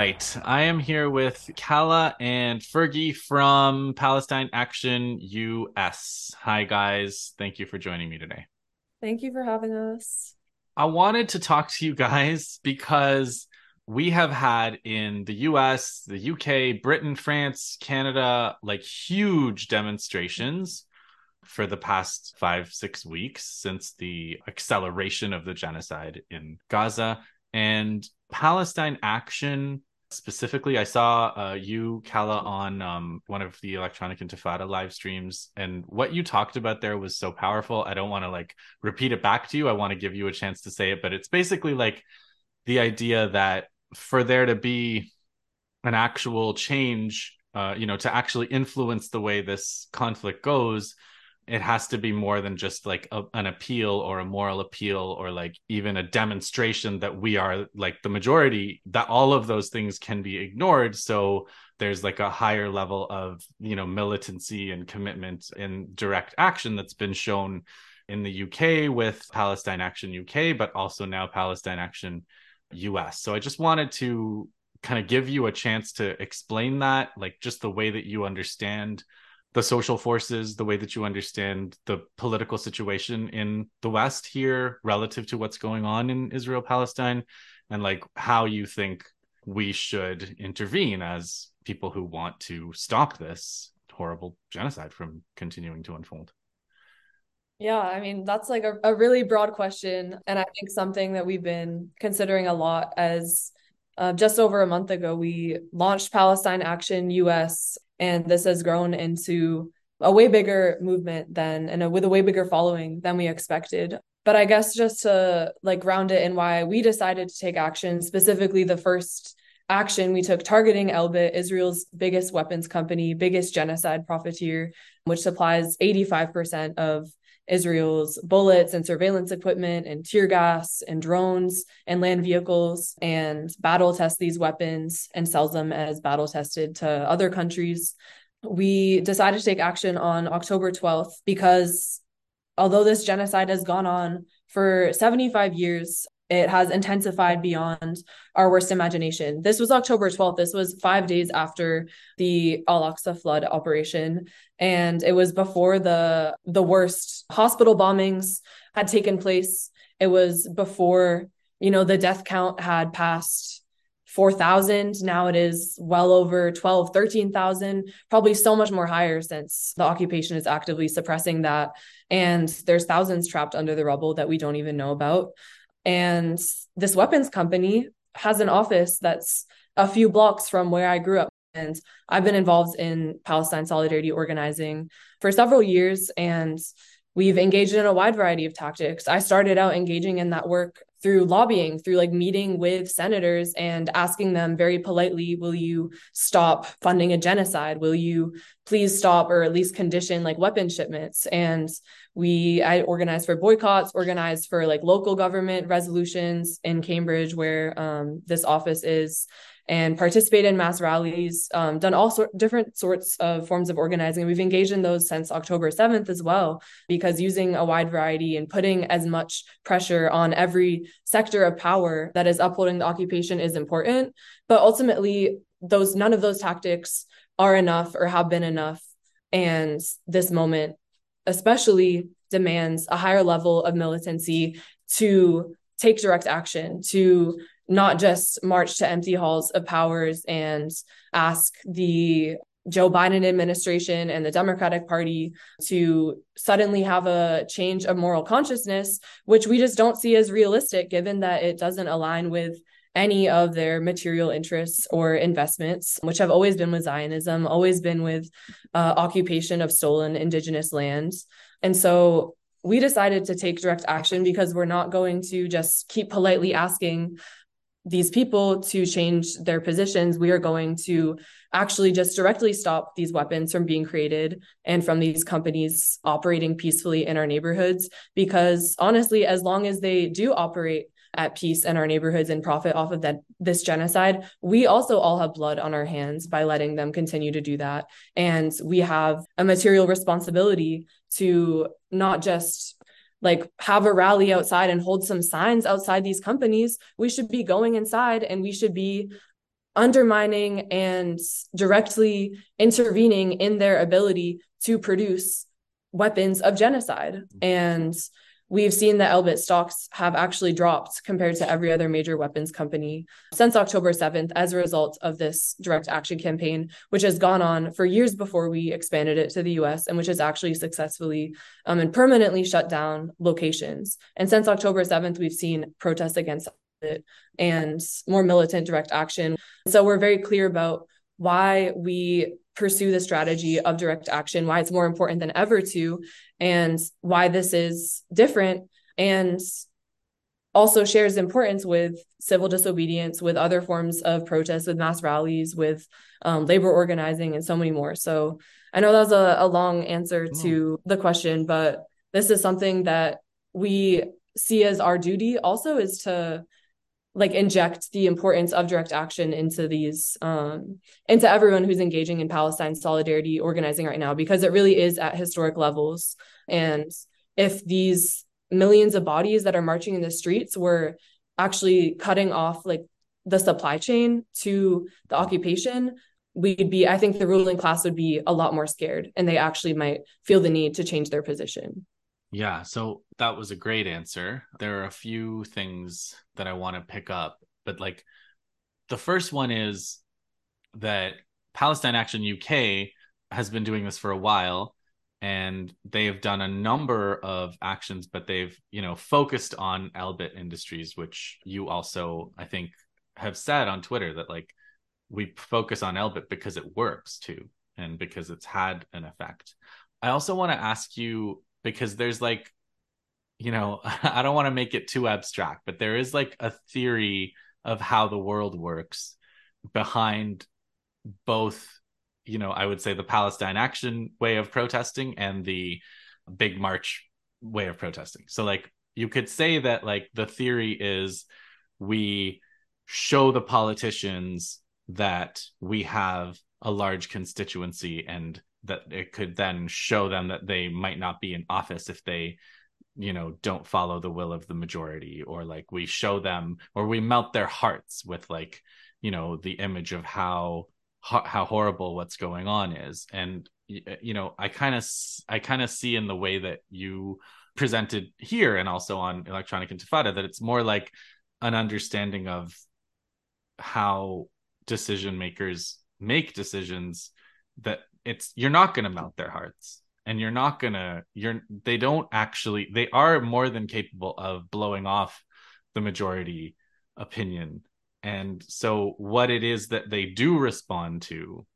right. I am here with Calla and Fergie from Palestine Action US. Hi, guys. Thank you for joining me today. Thank you for having us. I wanted to talk to you guys because we have had in the US, the UK, Britain, France, Canada, like huge demonstrations for the past five, six weeks since the acceleration of the genocide in Gaza. And Palestine Action specifically i saw uh, you Calla on um, one of the electronic intifada live streams and what you talked about there was so powerful i don't want to like repeat it back to you i want to give you a chance to say it but it's basically like the idea that for there to be an actual change uh, you know to actually influence the way this conflict goes it has to be more than just like a, an appeal or a moral appeal or like even a demonstration that we are like the majority that all of those things can be ignored. So there's like a higher level of you know militancy and commitment and direct action that's been shown in the UK with Palestine Action UK but also now Palestine Action US so i just wanted to kind of give you a chance to explain that like just the way that you understand the social forces, the way that you understand the political situation in the West here relative to what's going on in Israel Palestine, and like how you think we should intervene as people who want to stop this horrible genocide from continuing to unfold. Yeah, I mean, that's like a, a really broad question. And I think something that we've been considering a lot as uh, just over a month ago, we launched Palestine Action US and this has grown into a way bigger movement than and a, with a way bigger following than we expected. But i guess just to like ground it in why we decided to take action specifically the first action we took targeting elbit israel's biggest weapons company biggest genocide profiteer which supplies 85% of Israel's bullets and surveillance equipment and tear gas and drones and land vehicles and battle test these weapons and sells them as battle tested to other countries. We decided to take action on October 12th because although this genocide has gone on for 75 years, it has intensified beyond our worst imagination. This was October 12th. This was five days after the Al Aqsa flood operation. And it was before the the worst hospital bombings had taken place. It was before, you know, the death count had passed 4,000. Now it is well over 12, 13,000, probably so much more higher since the occupation is actively suppressing that. And there's thousands trapped under the rubble that we don't even know about. And this weapons company has an office that's a few blocks from where I grew up. And I've been involved in Palestine Solidarity organizing for several years. And we've engaged in a wide variety of tactics. I started out engaging in that work through lobbying, through like meeting with senators and asking them very politely, will you stop funding a genocide? Will you please stop or at least condition like weapon shipments? And we I organized for boycotts, organized for like local government resolutions in Cambridge, where um, this office is, and participated in mass rallies, um, done all sort different sorts of forms of organizing. We've engaged in those since October 7th as well, because using a wide variety and putting as much pressure on every sector of power that is upholding the occupation is important. But ultimately, those none of those tactics are enough or have been enough. And this moment especially demands a higher level of militancy to take direct action, to not just march to empty halls of powers and ask the Joe Biden administration and the Democratic Party to suddenly have a change of moral consciousness, which we just don't see as realistic, given that it doesn't align with any of their material interests or investments, which have always been with Zionism, always been with uh, occupation of stolen indigenous lands. And so we decided to take direct action because we're not going to just keep politely asking these people to change their positions. We are going to actually just directly stop these weapons from being created and from these companies operating peacefully in our neighborhoods. Because honestly, as long as they do operate at peace in our neighborhoods and profit off of that this genocide we also all have blood on our hands by letting them continue to do that and we have a material responsibility to not just like have a rally outside and hold some signs outside these companies we should be going inside and we should be undermining and directly intervening in their ability to produce weapons of genocide. Mm-hmm. And we've seen that Elbit stocks have actually dropped compared to every other major weapons company since October 7th as a result of this direct action campaign, which has gone on for years before we expanded it to the US and which has actually successfully um, and permanently shut down locations. And since October 7th, we've seen protests against it and more militant direct action. So we're very clear about why we pursue the strategy of direct action, why it's more important than ever to, and why this is different and also shares importance with civil disobedience, with other forms of protest, with mass rallies, with um, labor organizing, and so many more. So I know that was a, a long answer mm. to the question, but this is something that we see as our duty also is to like inject the importance of direct action into these um into everyone who's engaging in Palestine solidarity organizing right now because it really is at historic levels. And if these millions of bodies that are marching in the streets were actually cutting off like the supply chain to the occupation we'd be i think the ruling class would be a lot more scared and they actually might feel the need to change their position yeah, so that was a great answer. There are a few things that I want to pick up, but like the first one is that Palestine Action UK has been doing this for a while and they've done a number of actions but they've you know focused on Elbit Industries which you also I think have said on Twitter that like we focus on Elbit because it works too and because it's had an effect. I also want to ask you because there's like you know i don't want to make it too abstract but there is like a theory of how the world works behind both you know i would say the palestine action way of protesting and the big march way of protesting. So like you could say that like the theory is we show the politicians that we have a large constituency and that it could then show them that they might not be in office if they you know don't follow the will of the majority or like we show them or we melt their hearts with like you know the image of how how horrible what's going on is. And uh, you know i kind of i kind of see in the way that you presented here and also on electronic intifada that it's more like an understanding of how decision makers make decisions that it's you're not going to melt their hearts. And you're not going to you're they don't actually they are more than capable of blowing off the majority opinion. And so what it is that they do respond to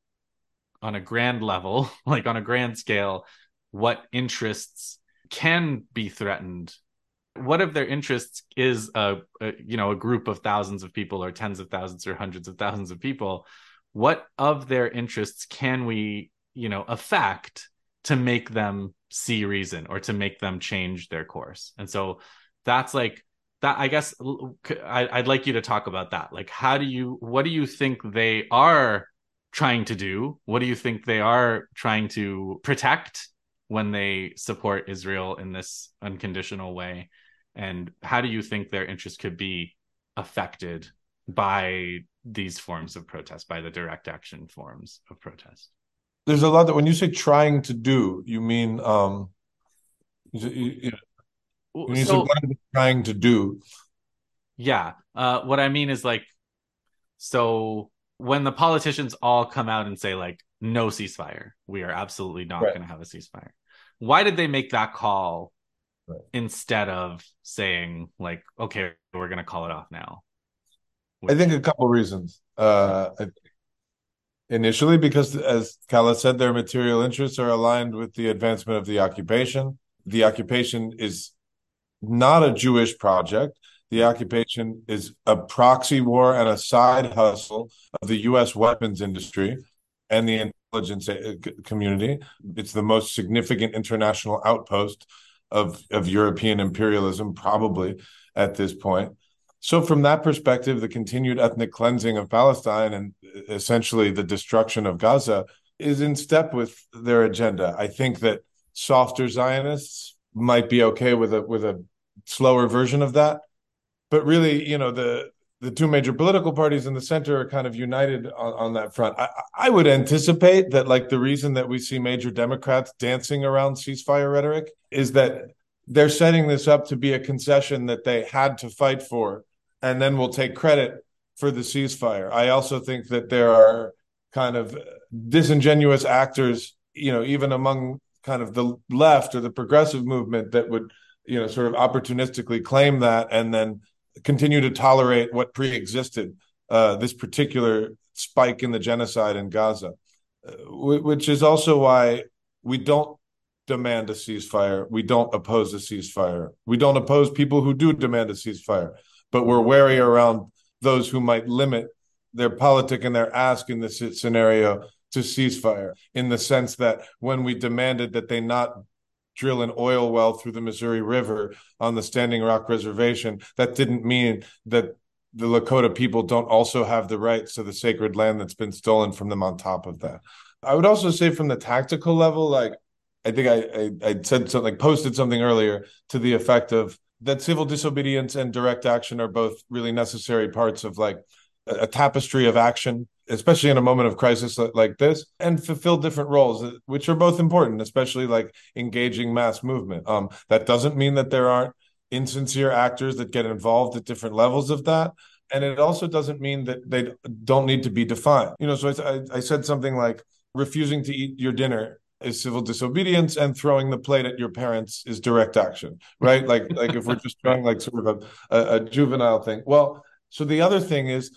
on a grand level like on a grand scale what interests can be threatened what if their interests is a, a, you know a group of thousands of people or tens of thousands or hundreds of thousands of people. What of their interests can we you know affect to make them see reason or to make them change their course. And so that's like that i guess I, would like you to talk about that. Like how do you what do you think they are trying to do? What do you think they are trying to protect when they support israel in this unconditional way? And how do you think their interests could be affected by these forms of protest by the direct action forms of protest there's a lot that when you say trying to do, you mean um, you, you, you so, trying to do. Yeah, uh, what I mean is like, so when the politicians all come out and say like, no ceasefire, we are absolutely not right. going to have a ceasefire. Why did they make that call right. instead of saying like, okay, we're going to call it off now? I think a couple reasons. Uh, initially because, as Calla said, their material interests are aligned with the advancement of the occupation. The occupation is not a Jewish project. The occupation is a proxy war and a side hustle of the U.S. weapons industry and the intelligence uh, community. It's the most significant international outpost of, of European imperialism, probably at this point. So, from that perspective, the continued ethnic cleansing of Palestine and uh, essentially the destruction of Gaza is in step with their agenda. I think that softer Zionists might be okay with a with a slower version of that, but really, you know, the the two major political parties in the center are kind of united on, on that front. I, I, would anticipate that, like, the reason that we see major Democrats dancing around ceasefire rhetoric is that they're setting this up to be a concession that they had to fight for, and then we'll take credit for the ceasefire. I also think that there are kind of disingenuous actors, you know, even among kind of the left or the progressive movement that would, you know, sort of opportunistically claim that and then continue to tolerate what pre-existed uh, this particular spike in the genocide in Gaza, uh, which is also why we don't demand a ceasefire. We don't oppose a ceasefire. We don't oppose people who do demand a ceasefire, but we're wary around those who might limit their politic and their ask in this scenario to ceasefire in the sense that when we demanded that they not drill an oil well through the Missouri River on the Standing Rock Reservation, that didn't mean that the Lakota people don't also have the rights to the sacred land that's been stolen from them on top of that. I would also say from the tactical level, like I think I, I, I said something, posted something earlier to the effect of that civil disobedience and direct action are both really necessary parts of like a, tapestry of action especially in a moment of crisis like this and fulfill different roles uh, which are both important especially like engaging mass movement. Um that doesn't mean that there aren't insincere actors that get involved at different levels of that and it also doesn't mean that they don't need to be defined. You know so I, I said something like refusing to eat your dinner is civil disobedience and throwing the plate at your parents is direct action right? Like like if we're just trying like sort of a, a, a juvenile thing. Well so the other thing is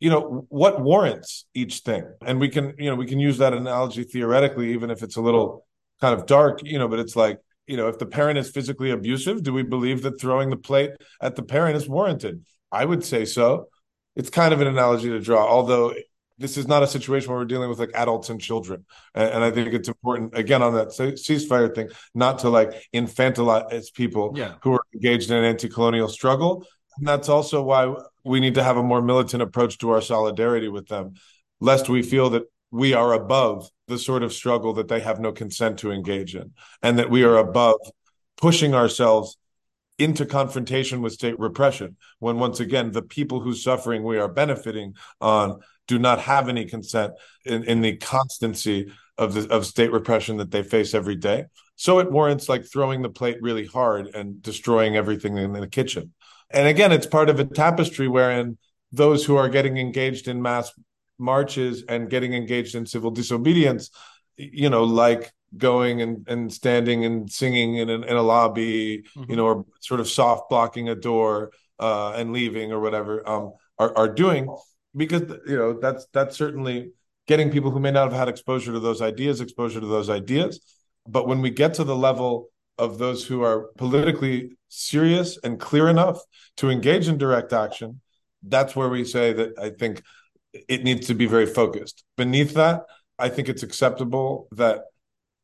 you know what warrants each thing? And we can you know we can use that analogy theoretically even if it's a little kind of dark you know but it's like you know if the parent is physically abusive do we believe that throwing the plate at the parent is warranted? I would say so. It's kind of an analogy to draw although this is not a situation where we're dealing with like adults and children and, and i think it's important again on that ceasefire thing not to like infantilize people yeah. who are engaged in an anti-colonial struggle and that's also why we need to have a more militant approach to our solidarity with them, lest we feel that we are above the sort of struggle that they have no consent to engage in, and that we are above pushing ourselves into confrontation with state repression when once again the people whose suffering we are benefiting on do not have any consent in, in the constancy of the of state repression that they face every day. So it warrants like throwing the plate really hard and destroying everything in the kitchen. And again, it's part of a tapestry wherein those who are getting engaged in mass marches and getting engaged in civil disobedience, you know, like going and, and standing and singing in, an, in a lobby, mm-hmm. you know, or sort of soft blocking a door uh, and leaving or whatever, um, are, are doing because you know that's that's certainly getting people who may not have had exposure to those ideas exposure to those ideas. But when we get to the level of those who are politically serious and clear enough to engage in direct action, that's where we say that I think it needs to be very focused. Beneath that, I think it's acceptable that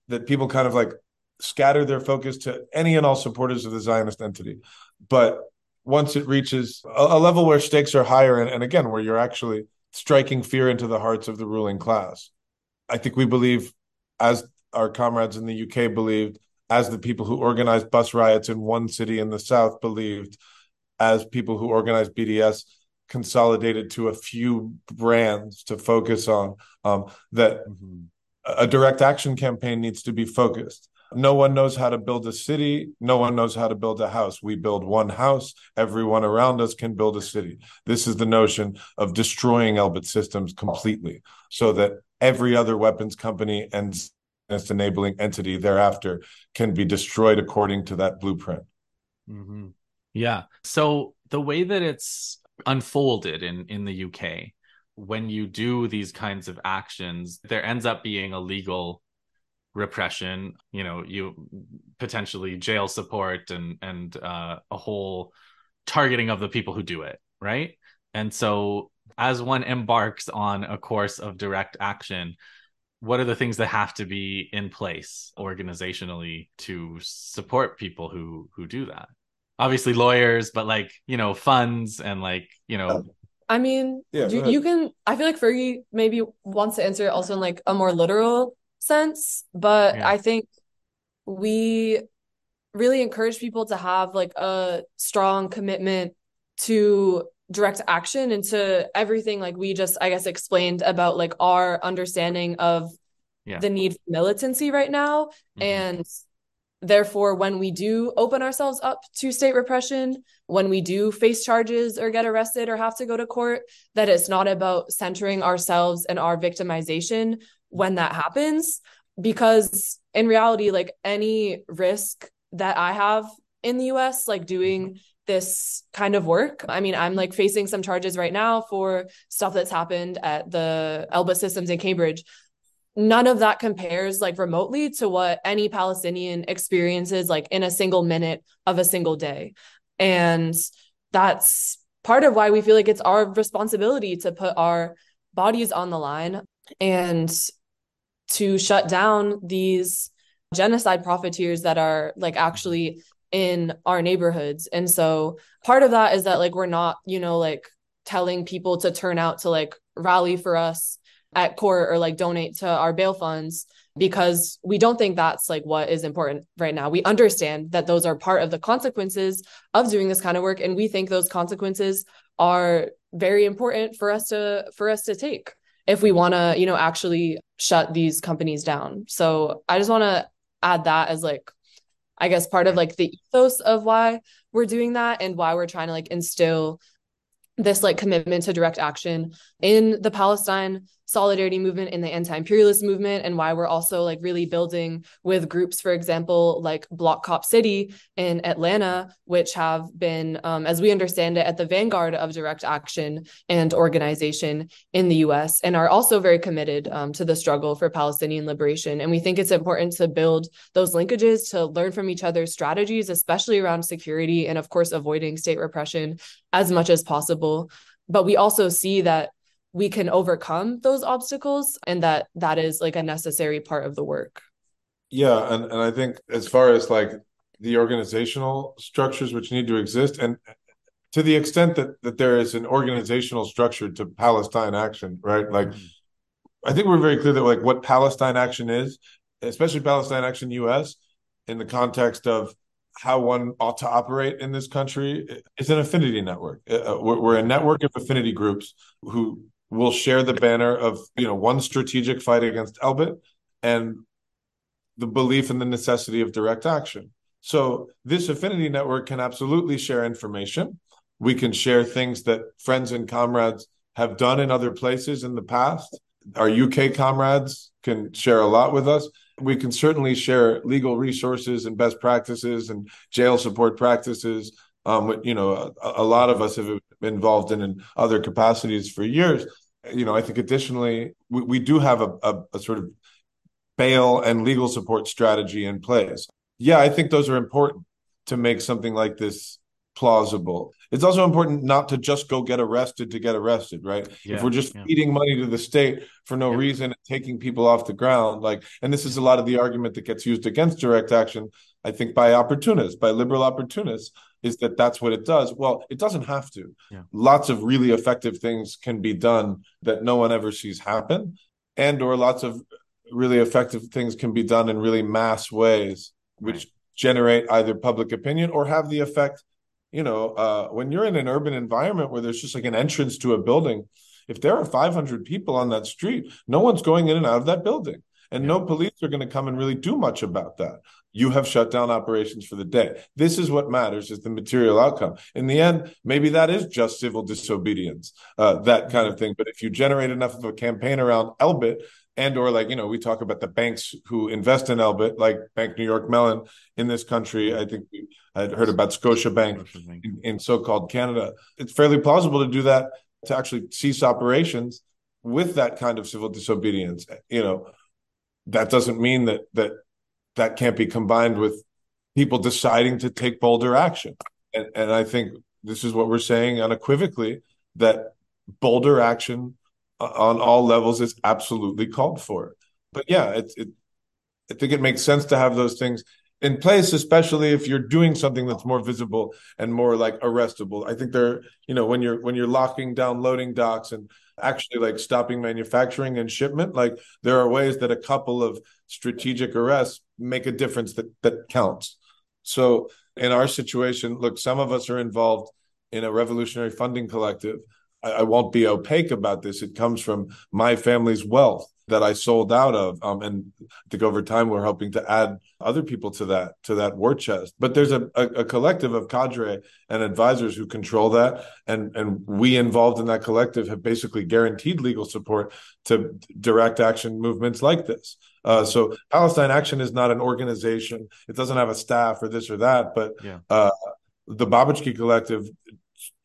that people kind of like scatter their focus to any and all supporters of the Zionist entity. But once it reaches a, a level where stakes are higher and, and again where you're actually striking fear into the hearts of the ruling class, I think we believe, as our comrades in the UK believed, as the people who organized bus riots in one city in the South believed, as people who organized BDS consolidated to a few brands to focus on, um, that mm-hmm. a direct action campaign needs to be focused. No one knows how to build a city. No one knows how to build a house. We build one house. Everyone around us can build a city. This is the notion of destroying Elbit systems completely so that every other weapons company and enabling entity thereafter can be destroyed according to that blueprint. Mm-hmm. Yeah. So the way that it's unfolded in in the UK, when you do these kinds of actions, there ends up being a legal repression. You know, you potentially jail support and and uh, a whole targeting of the people who do it, right? And so as one embarks on a course of direct action, what are the things that have to be in place organizationally to support people who who do that obviously lawyers but like you know funds and like you know i mean yeah, you, you can i feel like fergie maybe wants to answer it also in like a more literal sense but yeah. i think we really encourage people to have like a strong commitment to direct action and to everything like we just i guess explained about like our understanding of yeah. the need for militancy right now mm-hmm. and therefore when we do open ourselves up to state repression when we do face charges or get arrested or have to go to court that it's not about centering ourselves and our victimization when that happens because in reality like any risk that i have in the US like doing mm-hmm this kind of work. I mean, I'm like facing some charges right now for stuff that's happened at the Elbit Systems in Cambridge. None of that compares like remotely to what any Palestinian experiences like in a single minute of a single day. And that's part of why we feel like it's our responsibility to put our bodies on the line and to shut down these genocide profiteers that are like actually in our neighborhoods. And so part of that is that like we're not, you know, like telling people to turn out to like rally for us at court or like donate to our bail funds because we don't think that's like what is important right now. We understand that those are part of the consequences of doing this kind of work and we think those consequences are very important for us to for us to take if we want to, you know, actually shut these companies down. So I just want to add that as like I guess part of like the ethos of why we're doing that and why we're trying to like instill this like commitment to direct action in the Palestine solidarity movement and the anti-imperialist movement and why we're also like really building with groups for example like block cop city in atlanta which have been um, as we understand it at the vanguard of direct action and organization in the us and are also very committed um, to the struggle for palestinian liberation. And we think it's important to build those linkages to learn from each other's strategies especially around security and of course avoiding state repression as much as possible. But we also see that we can overcome those obstacles and that that is like a necessary part of the work yeah and, and i think as far as like the organizational structures which need to exist and to the extent that that there is an organizational structure to palestine action right like mm-hmm. i think we're very clear that like what palestine action is especially palestine action us in the context of how one ought to operate in this country is an affinity network. Uh, we're, we're, a network of affinity groups who will share the banner of you know one strategic fight against Elbit and the belief in the necessity of direct action. So this affinity network can absolutely share information. We can share things that friends and comrades have done in other places in the past. Our UK comrades can share a lot with us. We can certainly share legal resources and best practices and jail support practices. Um, you know, a, a lot of us have involved in, in other capacities for years. You know, I think additionally, we, we do have a, a, a sort of bail and legal support strategy in place. Yeah, I think those are important to make something like this plausible. It's also important not to just go get arrested to get arrested, right? Yeah, if we're just yeah. feeding money to the state for no yeah. reason, taking people off the ground, like, and this is a lot of the argument that gets used against direct action, I think, by opportunists, by liberal opportunists, is that that's what it does. Well, it doesn't have to. Yeah. Lots of really effective things can be done that no one ever sees happen, and or lots of really effective things can be done in really mass ways, which right. generate either public opinion or have the effect. You know, uh, when you're in an urban environment where there's just like an entrance to a building, if there are 500 people on that street, no one's going in and out of that building. And yeah. no police are going to come and really do much about that you have shut down operations for the day. This is what matters is the material outcome. In the end, maybe that is just civil disobedience, uh, that kind of thing. But if you generate enough of a campaign around Elbit and or like, you know, we talk about the banks who invest in Elbit, like Bank New York Mellon in this country. I think we had heard about Scotia Bank in, in so-called Canada. It's fairly plausible to do that to actually cease operations with that kind of civil disobedience. You know, that doesn't mean that that that can't be combined with people deciding to take bolder action. And, and I think this is what we're saying unequivocally that bolder action on all levels is absolutely called for. But yeah, it, it, I think it makes sense to have those things in place, especially if you're doing something that's more visible and more like arrestable. I think they're, you know, when you're when you're locking down loading docks and actually like stopping manufacturing and shipment, like there are ways that a couple of strategic arrests make a difference that that counts. So in our situation, look, some of us are involved in a revolutionary funding collective. I, I won't be opaque about this. It comes from my family's wealth that I sold out of. Um, and I think over time we're hoping to add other people to that to that war chest. But there's a, a, a, collective of cadre and advisors who control that, and and we involved in that collective have basically guaranteed legal support to direct action movements like this. Uh, so Palestine Action is not an organization; it doesn't have a staff or this or that. But yeah. uh, the Babechki Collective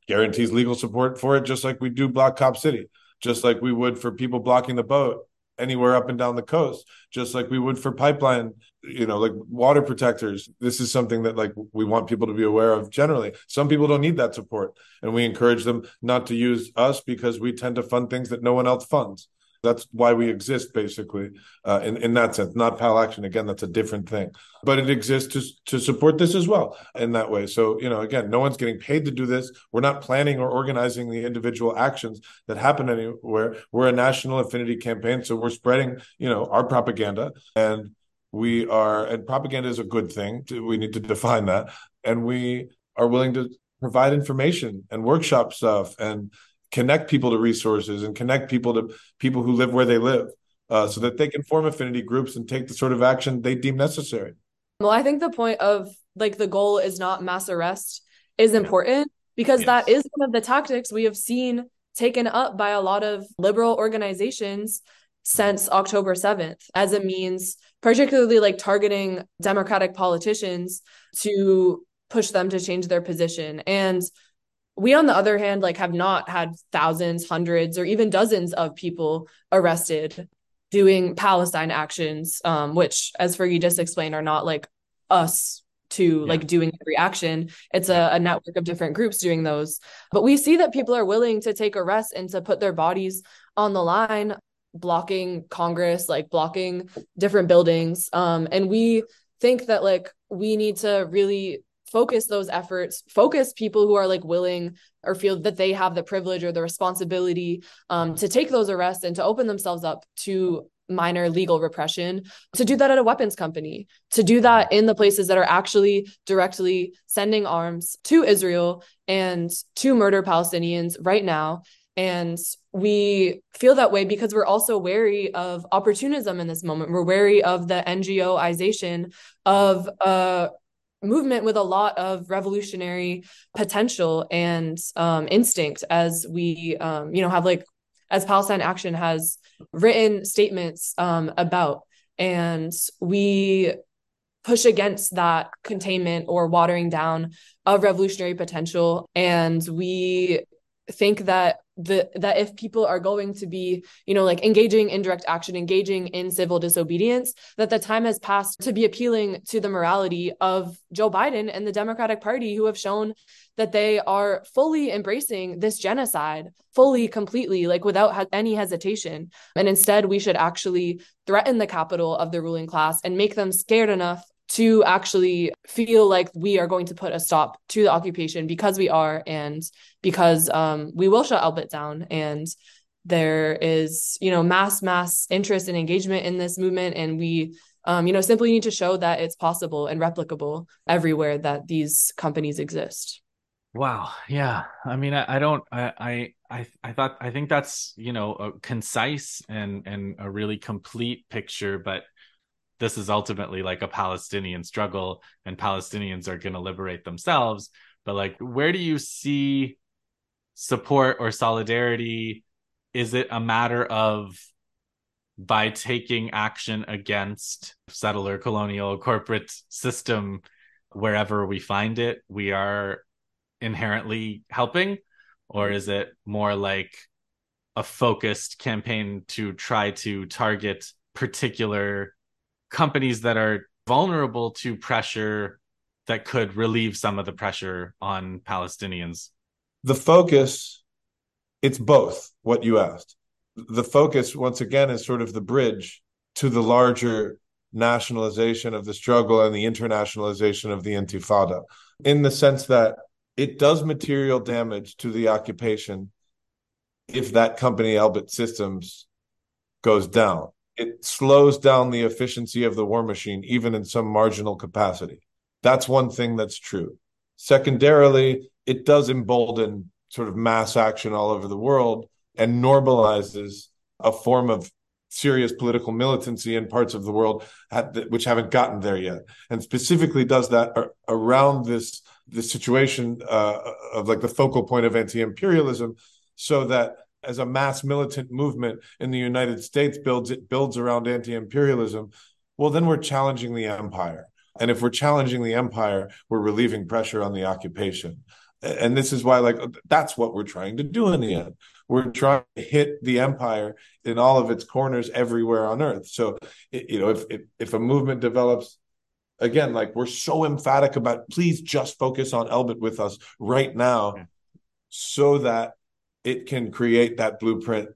guarantees legal support for it, just like we do Block Cop City, just like we would for people blocking the boat anywhere up and down the coast just like we would for pipeline you know like water protectors. This is something that like we want people to be aware of generally. Some people don't need that support and we encourage them not to use us because we tend to fund things that no one else funds that's why we exist, basically, uh, in in that sense. Not PAL action again. That's a different thing, but it exists to to support this as well in that way. So you know, again, no one's getting paid to do this. We're not planning or organizing the individual actions that happen anywhere. We're a national affinity campaign, so we're spreading you know our propaganda and we are and propaganda is a good thing we need to define that and we are willing to provide information and workshop stuff and connect people to resources and connect people to people who live where they live uh, so that they can form affinity groups and take the sort of action they deem necessary well i think the point of like the goal is not mass arrest is important because yes. that is one of the tactics we have seen taken up by a lot of liberal organizations since October 7th as a means, particularly like targeting Democratic politicians to push them to change their position. And we on the other hand like have not had thousands hundreds or even dozens of people arrested doing palestine actions um, which as fergie just explained are not like us to yeah. like doing every action. It's a, a network of different groups doing those. But we see that people are willing to take arrests and to put their bodies on the line blocking congress like blocking different buildings. Um, and we think that like we need to really focus those efforts focus people who are like willing or feel that they have the privilege or the responsibility um, to take those arrests and to open themselves up to minor legal repression to do that at a weapons company to do that in the places that are actually directly sending arms to israel and to murder palestinians right now and we feel that way because we're also wary of opportunism in this moment. We're wary of the NGOization of uh, movement with a lot of revolutionary potential and um, instinct as we um, you know have like as palestine action has written statements um, about. And we push against that containment or watering down of revolutionary potential. And we think that the that if people are going to be you know like engaging in direct action engaging in civil disobedience that the time has passed to be appealing to the morality of Joe Biden and the Democratic Party who have shown that they are fully embracing this genocide fully completely like without any hesitation. And instead we should actually threaten the capital of the ruling class and make them scared enough to actually feel like we are going to put a stop to the occupation because we are and because um, we will shut Elbit down. And there is you know mass mass interest and engagement in this movement. And we um, you know simply need to show that it's possible and replicable everywhere that these companies exist. Wow. Yeah. I mean i, I don't I, I i thought i think that's you know a concise and and a really complete picture but this is ultimately like a Palestinian struggle and Palestinians are going to liberate themselves. But like, where do you see support or solidarity? Is it a matter of by taking action against settler colonial corporate system wherever we find it, we are inherently helping? Or is it more like a focused campaign to try to target particular companies that are vulnerable to pressure that could relieve some of the pressure on Palestinians? The focus, it's both what you asked. The focus, once again, is sort of the bridge to the larger nationalization of the struggle and the internationalization of the intifada, in the sense that it does material damage to the occupation if that company, Elbit Systems, goes down it slows down the efficiency of the war machine, even in some marginal capacity. That's one thing that's true. Secondarily, it does embolden sort of mass action all over the world and normalizes a form of serious political militancy in parts of the world which haven't gotten there yet, and specifically does that around this this situation uh, of like the focal point of anti-imperialism, so that as a mass militant movement in the United States builds it builds around anti-imperialism, well then we're challenging the empire. And if we're challenging the empire, we're relieving pressure on the occupation. And this is why, like, that's what we're trying to do in the end. We're trying to hit the empire in all of its corners everywhere on earth. So, you know, if if, if a movement develops again, like we're so emphatic about please just focus on Elbit with us right now, so that it can create that blueprint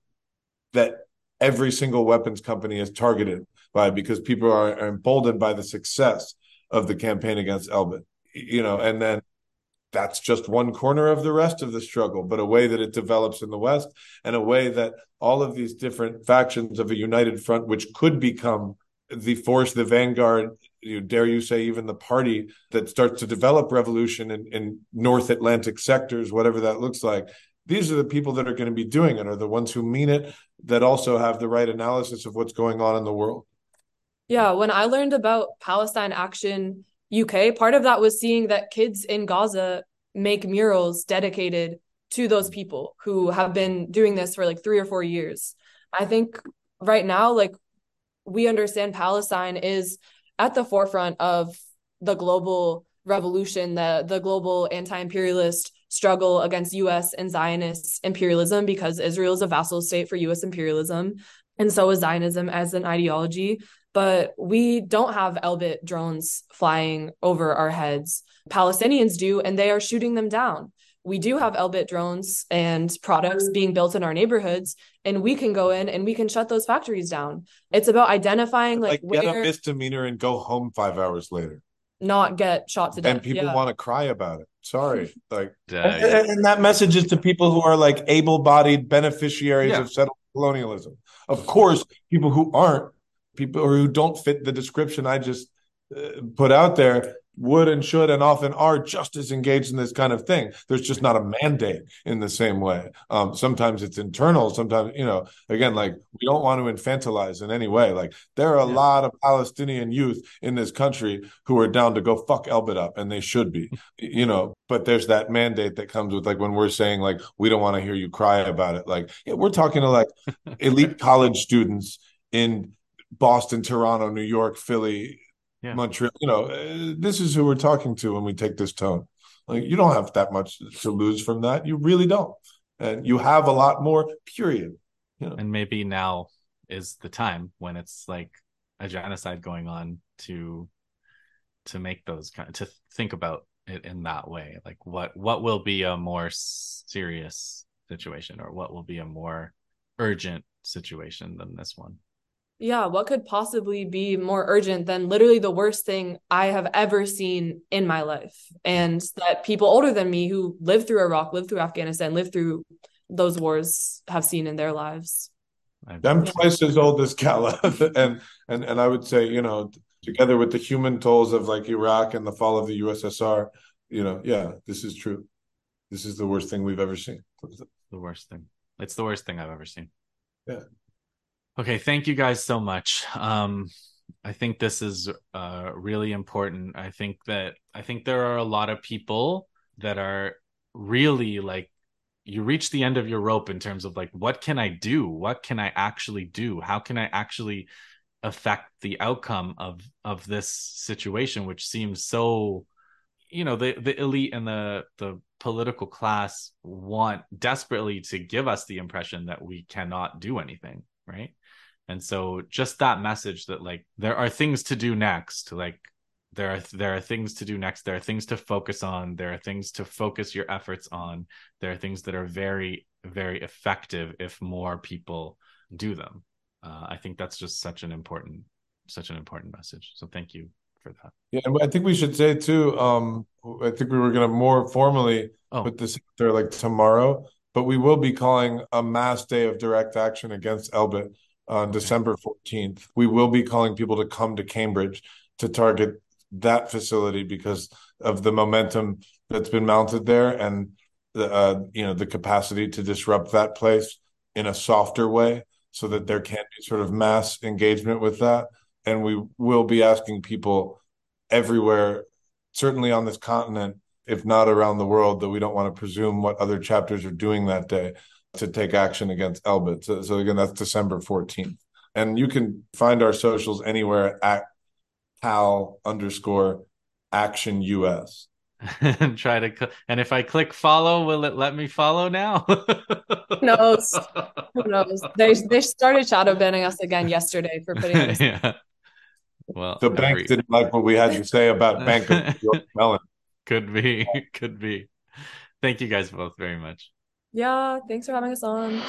that every single weapons company is targeted by because people are, are emboldened by the success of the campaign against Elbit. You know, and then that's just one corner of the rest of the struggle, but a way that it develops in the West and a way that all of these different factions of a united front, which could become the force, the vanguard, you dare you say, even the party that starts to develop revolution in, in North Atlantic sectors, whatever that looks like, these are the people that are going to be doing it, are the ones who mean it, that also have the right analysis of what's going on in the world. Yeah, when I learned about Palestine Action UK, part of that was seeing that kids in Gaza make murals dedicated to those people who have been doing this for like three or four years. I think right now, like we understand Palestine is at the forefront of the global revolution, the the global anti-imperialist struggle against US and Zionist imperialism because Israel is a vassal state for US imperialism. And so is Zionism as an ideology. But we don't have Elbit drones flying over our heads. Palestinians do, and they are shooting them down. We do have Elbit drones and products being built in our neighborhoods, and we can go in and we can shut those factories down. It's about identifying like, like get where... a misdemeanor and go home five hours later not get shot to death. And people yeah. want to cry about it. Sorry. Like and, and, that message is to people who are like able-bodied beneficiaries yeah. of settled colonialism. Of course, people who aren't, people or who don't fit the description I just uh, put out there would and should and often are just as engaged in this kind of thing. There's just not a mandate in the same way. Um, sometimes it's internal. Sometimes, you know, again, like we don't want to infantilize in any way. Like there are a yeah. lot of Palestinian youth in this country who are down to go fuck Elbit up, and they should be, you know. But there's that mandate that comes with like when we're saying like we don't want to hear you cry about it. Like yeah, we're talking to like elite college students in Boston, Toronto, New York, Philly, yeah. Montreal. You know, uh, this is who we're talking to when we take this tone. Like you don't have that much to lose from that. You really don't, and you have a lot more. Period. You know? And maybe now is the time when it's like a genocide going on to to make those kind to think about it in that way. Like what what will be a more serious situation, or what will be a more urgent situation than this one yeah, what could possibly be more urgent than literally the worst thing I have ever seen in my life? And that people older than me who lived through Iraq, lived through Afghanistan, lived through those wars have seen in their lives. I'm twice as old as Calla. and and and I would say, you know, together with the human tolls of like Iraq and the fall of the USSR, you know, yeah, this is true. This is the worst thing we've ever seen. The worst thing. It's the worst thing I've ever seen. Yeah. Okay, thank you guys so much. Um, I think this is uh, really important. I think that I think there are a lot of people that are really like you reach the end of your rope in terms of like what can I do? What can I actually do? How can I actually affect the outcome of of this situation which seems so you know the the elite and the the political class want desperately to give us the impression that we cannot do anything right and so just that message that like there are things to do next like there are there are things to do next. There are things to focus on. There are things to focus your efforts on. There are things that are very very effective if more people do them. Uh, i think that's just such an important such an important message. So thank you for that. Yeah i think we should say too um i think we were going to more formally oh. put this there like tomorrow but we will be calling a mass day of direct action against elbit on December 14th. We will be calling people to come to Cambridge to target that facility because of the momentum that's been mounted there and the uh, you know the capacity to disrupt that place in a softer way so that there can be sort of mass engagement with that and we will be asking people everywhere certainly on this continent if not around the world that we don't want to presume what other chapters are doing that day to take action against Elbit. So, so again, that's December 14th. And you can find our socials anywhere at Pal underscore action US. and try to and if I click follow, will it let me follow now? Who knows? Who knows? They they started shadow banning us again yesterday for putting us. yeah. Well, the bank didn't like what we had to say about Bank of Mellon. Could be, could be. Thank you guys both very much. Yeah, thanks for having us on.